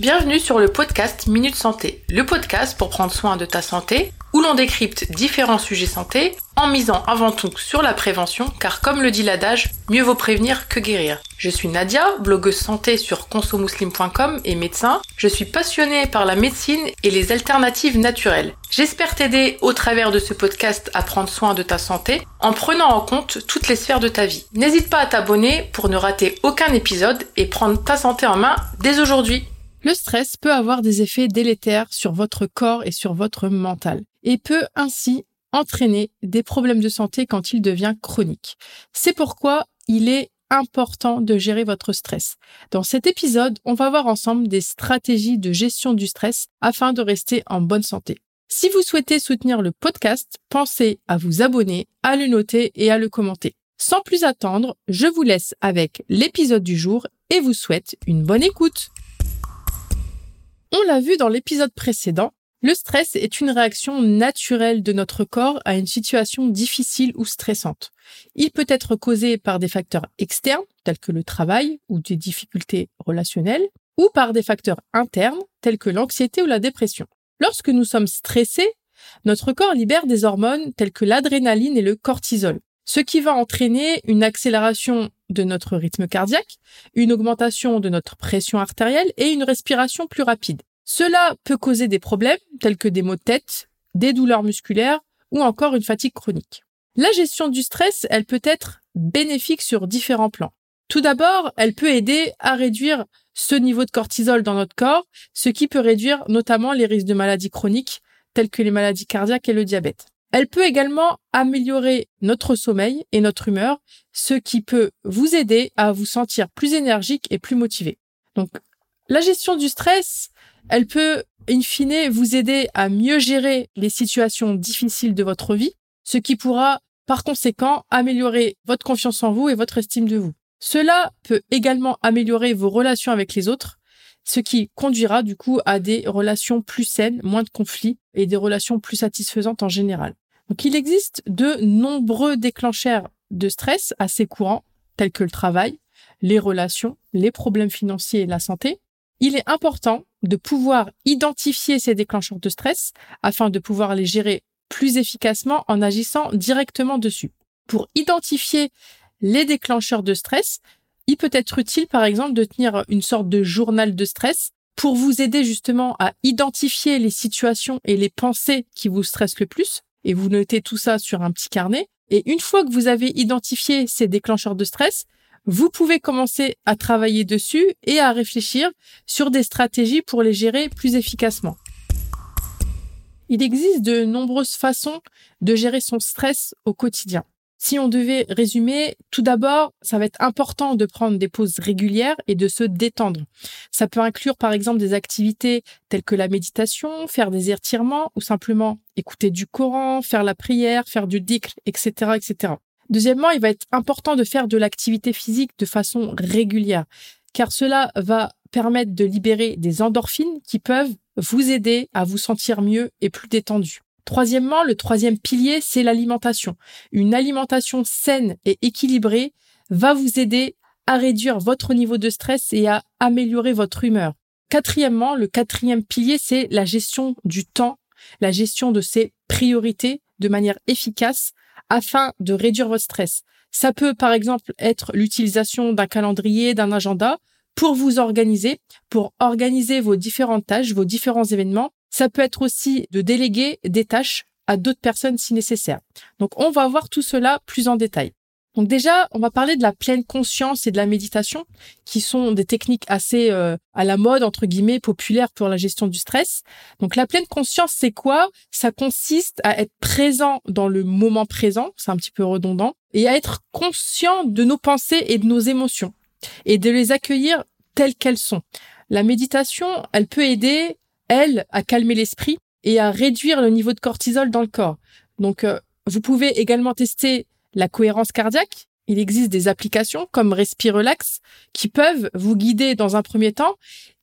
Bienvenue sur le podcast Minute Santé, le podcast pour prendre soin de ta santé, où l'on décrypte différents sujets santé en misant avant tout sur la prévention, car comme le dit l'adage, mieux vaut prévenir que guérir. Je suis Nadia, blogueuse santé sur consomuslim.com et médecin. Je suis passionnée par la médecine et les alternatives naturelles. J'espère t'aider au travers de ce podcast à prendre soin de ta santé en prenant en compte toutes les sphères de ta vie. N'hésite pas à t'abonner pour ne rater aucun épisode et prendre ta santé en main dès aujourd'hui. Le stress peut avoir des effets délétères sur votre corps et sur votre mental et peut ainsi entraîner des problèmes de santé quand il devient chronique. C'est pourquoi il est important de gérer votre stress. Dans cet épisode, on va voir ensemble des stratégies de gestion du stress afin de rester en bonne santé. Si vous souhaitez soutenir le podcast, pensez à vous abonner, à le noter et à le commenter. Sans plus attendre, je vous laisse avec l'épisode du jour et vous souhaite une bonne écoute. On l'a vu dans l'épisode précédent, le stress est une réaction naturelle de notre corps à une situation difficile ou stressante. Il peut être causé par des facteurs externes, tels que le travail ou des difficultés relationnelles, ou par des facteurs internes, tels que l'anxiété ou la dépression. Lorsque nous sommes stressés, notre corps libère des hormones telles que l'adrénaline et le cortisol, ce qui va entraîner une accélération de notre rythme cardiaque, une augmentation de notre pression artérielle et une respiration plus rapide. Cela peut causer des problèmes tels que des maux de tête, des douleurs musculaires ou encore une fatigue chronique. La gestion du stress, elle peut être bénéfique sur différents plans. Tout d'abord, elle peut aider à réduire ce niveau de cortisol dans notre corps, ce qui peut réduire notamment les risques de maladies chroniques telles que les maladies cardiaques et le diabète. Elle peut également améliorer notre sommeil et notre humeur, ce qui peut vous aider à vous sentir plus énergique et plus motivé. Donc, la gestion du stress, elle peut, in fine, vous aider à mieux gérer les situations difficiles de votre vie, ce qui pourra, par conséquent, améliorer votre confiance en vous et votre estime de vous. Cela peut également améliorer vos relations avec les autres, ce qui conduira du coup à des relations plus saines, moins de conflits et des relations plus satisfaisantes en général. Donc il existe de nombreux déclencheurs de stress assez courants, tels que le travail, les relations, les problèmes financiers et la santé. Il est important de pouvoir identifier ces déclencheurs de stress afin de pouvoir les gérer plus efficacement en agissant directement dessus. Pour identifier les déclencheurs de stress, il peut être utile par exemple de tenir une sorte de journal de stress pour vous aider justement à identifier les situations et les pensées qui vous stressent le plus et vous notez tout ça sur un petit carnet. Et une fois que vous avez identifié ces déclencheurs de stress, vous pouvez commencer à travailler dessus et à réfléchir sur des stratégies pour les gérer plus efficacement. Il existe de nombreuses façons de gérer son stress au quotidien. Si on devait résumer, tout d'abord, ça va être important de prendre des pauses régulières et de se détendre. Ça peut inclure par exemple des activités telles que la méditation, faire des étirements ou simplement écouter du Coran, faire la prière, faire du dhikr, etc., etc. Deuxièmement, il va être important de faire de l'activité physique de façon régulière, car cela va permettre de libérer des endorphines qui peuvent vous aider à vous sentir mieux et plus détendu. Troisièmement, le troisième pilier, c'est l'alimentation. Une alimentation saine et équilibrée va vous aider à réduire votre niveau de stress et à améliorer votre humeur. Quatrièmement, le quatrième pilier, c'est la gestion du temps, la gestion de ses priorités de manière efficace afin de réduire votre stress. Ça peut par exemple être l'utilisation d'un calendrier, d'un agenda pour vous organiser, pour organiser vos différentes tâches, vos différents événements ça peut être aussi de déléguer des tâches à d'autres personnes si nécessaire. Donc on va voir tout cela plus en détail. Donc déjà, on va parler de la pleine conscience et de la méditation, qui sont des techniques assez euh, à la mode, entre guillemets, populaires pour la gestion du stress. Donc la pleine conscience, c'est quoi? Ça consiste à être présent dans le moment présent, c'est un petit peu redondant, et à être conscient de nos pensées et de nos émotions, et de les accueillir telles qu'elles sont. La méditation, elle peut aider elle, à calmer l'esprit et à réduire le niveau de cortisol dans le corps. Donc, euh, vous pouvez également tester la cohérence cardiaque. Il existe des applications comme Respirelax qui peuvent vous guider dans un premier temps.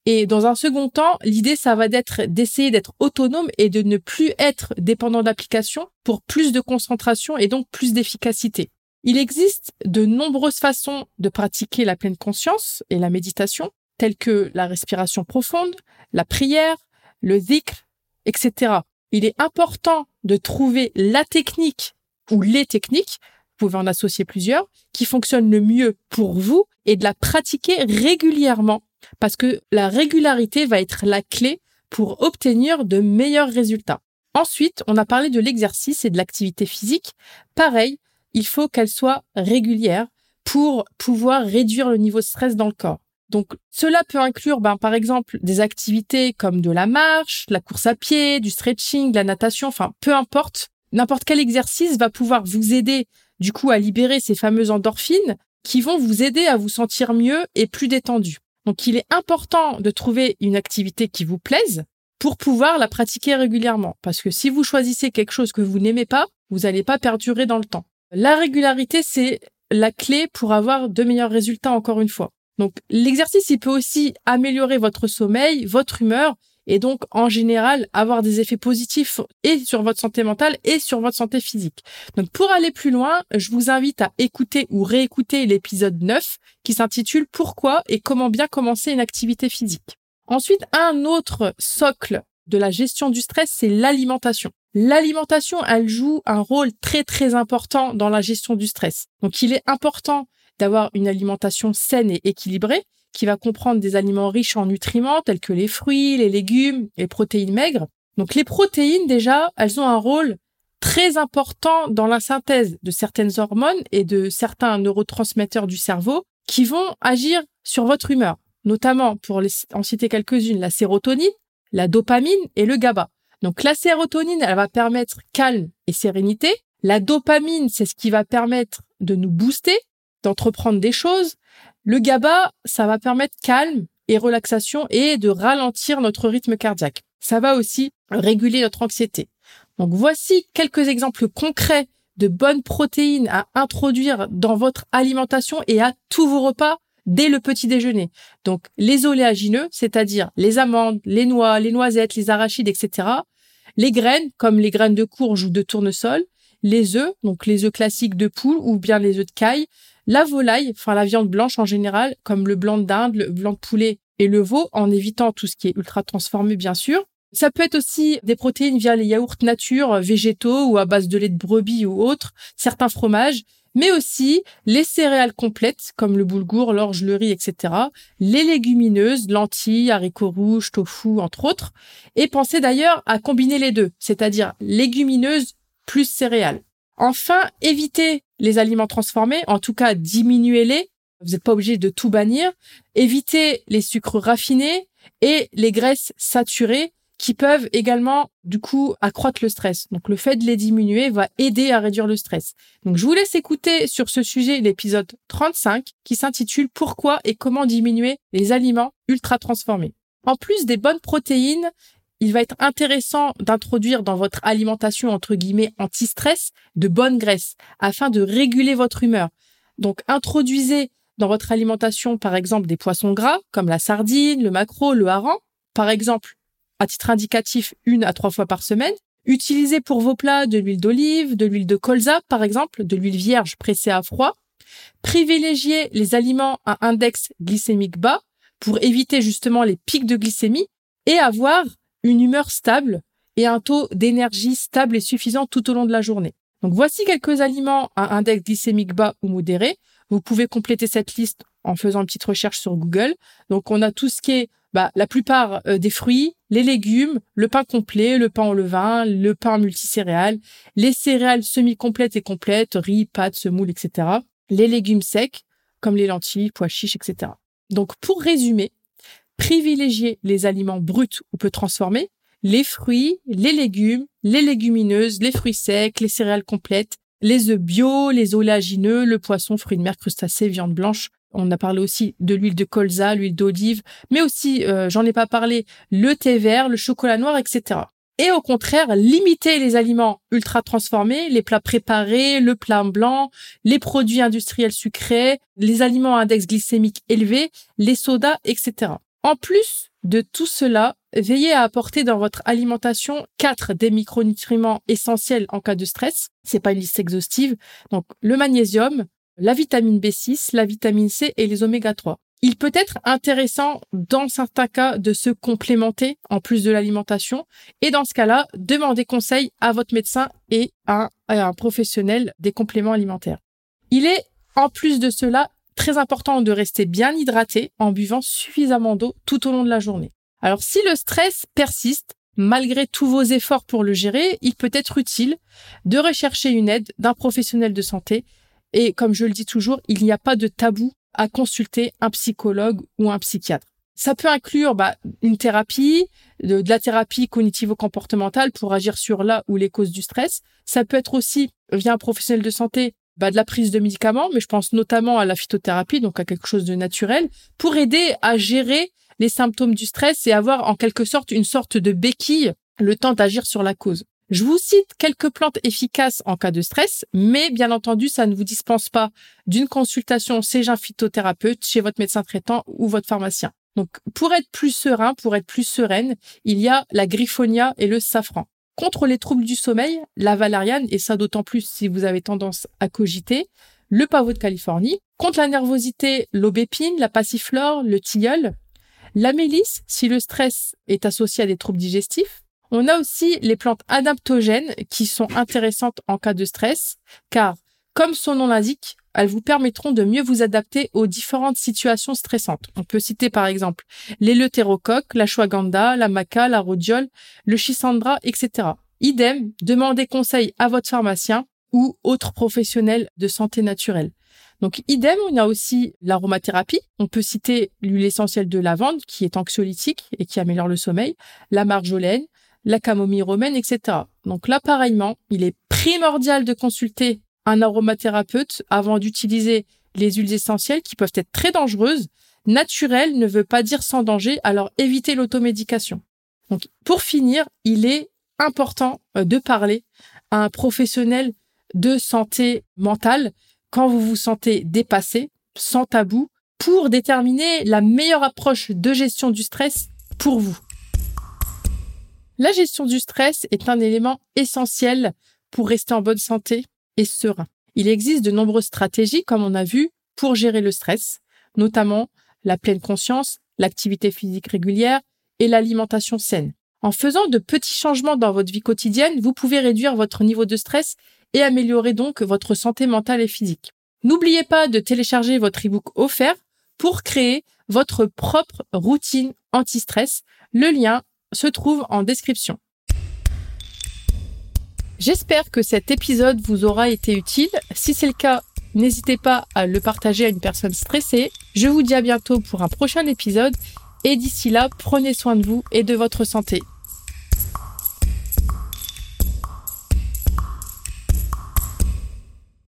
Et dans un second temps, l'idée, ça va d'être d'essayer d'être autonome et de ne plus être dépendant d'applications pour plus de concentration et donc plus d'efficacité. Il existe de nombreuses façons de pratiquer la pleine conscience et la méditation tels que la respiration profonde, la prière, le dhikr, etc. Il est important de trouver la technique ou les techniques, vous pouvez en associer plusieurs, qui fonctionnent le mieux pour vous et de la pratiquer régulièrement parce que la régularité va être la clé pour obtenir de meilleurs résultats. Ensuite, on a parlé de l'exercice et de l'activité physique. Pareil, il faut qu'elle soit régulière pour pouvoir réduire le niveau de stress dans le corps. Donc, cela peut inclure, ben, par exemple, des activités comme de la marche, la course à pied, du stretching, la natation, enfin, peu importe. N'importe quel exercice va pouvoir vous aider, du coup, à libérer ces fameuses endorphines qui vont vous aider à vous sentir mieux et plus détendu. Donc, il est important de trouver une activité qui vous plaise pour pouvoir la pratiquer régulièrement. Parce que si vous choisissez quelque chose que vous n'aimez pas, vous n'allez pas perdurer dans le temps. La régularité, c'est la clé pour avoir de meilleurs résultats encore une fois. Donc l'exercice, il peut aussi améliorer votre sommeil, votre humeur et donc en général avoir des effets positifs et sur votre santé mentale et sur votre santé physique. Donc pour aller plus loin, je vous invite à écouter ou réécouter l'épisode 9 qui s'intitule Pourquoi et comment bien commencer une activité physique. Ensuite, un autre socle de la gestion du stress, c'est l'alimentation. L'alimentation, elle joue un rôle très très important dans la gestion du stress. Donc il est important d'avoir une alimentation saine et équilibrée qui va comprendre des aliments riches en nutriments tels que les fruits, les légumes, les protéines maigres. Donc les protéines déjà, elles ont un rôle très important dans la synthèse de certaines hormones et de certains neurotransmetteurs du cerveau qui vont agir sur votre humeur, notamment pour en citer quelques-unes, la sérotonine, la dopamine et le GABA. Donc la sérotonine, elle va permettre calme et sérénité. La dopamine, c'est ce qui va permettre de nous booster, d'entreprendre des choses. Le GABA, ça va permettre calme et relaxation et de ralentir notre rythme cardiaque. Ça va aussi réguler notre anxiété. Donc voici quelques exemples concrets de bonnes protéines à introduire dans votre alimentation et à tous vos repas dès le petit déjeuner. Donc les oléagineux, c'est-à-dire les amandes, les noix, les noisettes, les arachides, etc. Les graines, comme les graines de courge ou de tournesol. Les œufs, donc les œufs classiques de poule ou bien les œufs de caille. La volaille, enfin la viande blanche en général, comme le blanc d'Inde, le blanc de poulet et le veau, en évitant tout ce qui est ultra transformé bien sûr. Ça peut être aussi des protéines via les yaourts nature, végétaux ou à base de lait de brebis ou autres, certains fromages, mais aussi les céréales complètes comme le boulgour, l'orge, le riz, etc., les légumineuses, lentilles, haricots rouges, tofu, entre autres, et pensez d'ailleurs à combiner les deux, c'est-à-dire légumineuses plus céréales. Enfin, évitez les aliments transformés, en tout cas diminuez-les, vous n'êtes pas obligé de tout bannir, évitez les sucres raffinés et les graisses saturées, qui peuvent également, du coup, accroître le stress. Donc, le fait de les diminuer va aider à réduire le stress. Donc, je vous laisse écouter sur ce sujet l'épisode 35 qui s'intitule Pourquoi et comment diminuer les aliments ultra transformés. En plus des bonnes protéines, il va être intéressant d'introduire dans votre alimentation, entre guillemets, anti-stress, de bonnes graisses afin de réguler votre humeur. Donc, introduisez dans votre alimentation, par exemple, des poissons gras comme la sardine, le maquereau, le hareng. Par exemple, à titre indicatif une à trois fois par semaine. Utilisez pour vos plats de l'huile d'olive, de l'huile de colza par exemple, de l'huile vierge pressée à froid. Privilégiez les aliments à index glycémique bas pour éviter justement les pics de glycémie et avoir une humeur stable et un taux d'énergie stable et suffisant tout au long de la journée. Donc voici quelques aliments à index glycémique bas ou modéré. Vous pouvez compléter cette liste en faisant une petite recherche sur Google. Donc on a tout ce qui est bah, la plupart euh, des fruits, les légumes, le pain complet, le pain au levain, le pain multicéréales, les céréales semi-complètes et complètes, riz, pâtes, semoule, etc. Les légumes secs, comme les lentilles, pois chiches, etc. Donc, pour résumer, privilégier les aliments bruts ou peu transformés, les fruits, les légumes, les légumineuses, les fruits secs, les céréales complètes, les œufs bio, les oléagineux, le poisson, fruits de mer, crustacés, viande blanche, on a parlé aussi de l'huile de colza, l'huile d'olive, mais aussi, euh, j'en ai pas parlé, le thé vert, le chocolat noir, etc. Et au contraire, limiter les aliments ultra transformés, les plats préparés, le plat blanc, les produits industriels sucrés, les aliments à index glycémique élevé, les sodas, etc. En plus de tout cela, veillez à apporter dans votre alimentation quatre des micronutriments essentiels en cas de stress. C'est pas une liste exhaustive. Donc, le magnésium, la vitamine B6, la vitamine C et les oméga 3. il peut être intéressant dans certains cas de se complémenter en plus de l'alimentation et dans ce cas-là, demander conseil à votre médecin et à, un professionnel des compléments alimentaires. Il est en plus de cela très important de rester bien hydraté en buvant suffisamment d'eau tout au long de la journée. Alors si le stress persiste, malgré tous vos efforts pour le gérer, il peut être utile de rechercher une aide d'un professionnel de santé. Et comme je le dis toujours, il n'y a pas de tabou à consulter un psychologue ou un psychiatre. Ça peut inclure bah, une thérapie, de, la thérapie cognitivo-comportementale pour agir sur là ou les causes du stress. Ça peut être aussi, via un professionnel de santé, bah, de la prise de médicaments, mais je pense notamment à la phytothérapie, donc à quelque chose de naturel, pour aider à gérer les symptômes du stress et avoir en quelque sorte une sorte de béquille le temps d'agir sur la cause. Je vous cite quelques plantes efficaces en cas de stress, mais bien entendu, ça ne vous dispense pas d'une consultation chez un phytothérapeute, chez votre médecin traitant ou votre pharmacien. Donc, pour être plus serein, pour être plus sereine, il y a la griffonia et le safran. Contre les troubles du sommeil, la valériane, et ça d'autant plus si vous avez tendance à cogiter, le pavot de Californie. Contre la nervosité, l'aubépine, la passiflore, le tilleul. La mélisse, si le stress est associé à des troubles digestifs. On a aussi les plantes adaptogènes qui sont intéressantes en cas de stress, car, comme son nom l'indique, elles vous permettront de mieux vous adapter aux différentes situations stressantes. On peut citer par exemple l'éleutérocoque, la chouaganda, la maca, la rhodiole, le chisandra, etc. Idem, demandez conseil à votre pharmacien ou autre professionnel de santé naturelle. Donc, idem, on a aussi l'aromathérapie. On peut citer l'huile essentielle de lavande, qui est anxiolytique et qui améliore le sommeil, la marjolaine, la camomille romaine, etc. Donc là, pareillement, il est primordial de consulter un aromathérapeute avant d'utiliser les huiles essentielles qui peuvent être très dangereuses. Naturel ne veut pas dire sans danger, alors évitez l'automédication. Donc, pour finir, il est important euh, de parler à un professionnel de santé mentale quand vous vous sentez dépassé, sans tabou, pour déterminer la meilleure approche de gestion du stress pour vous. La gestion du stress est un élément essentiel pour rester en bonne santé et serein. Il existe de nombreuses stratégies, comme on a vu, pour gérer le stress, notamment la pleine conscience, l'activité physique régulière et l'alimentation saine. En faisant de petits changements dans votre vie quotidienne, vous pouvez réduire votre niveau de stress et améliorer donc votre santé mentale et physique. N'oubliez pas de télécharger votre ebook offert pour créer votre propre routine anti-stress. Le lien se trouve en description. J'espère que cet épisode vous aura été utile. Si c'est le cas, n'hésitez pas à le partager à une personne stressée. Je vous dis à bientôt pour un prochain épisode et d'ici là, prenez soin de vous et de votre santé.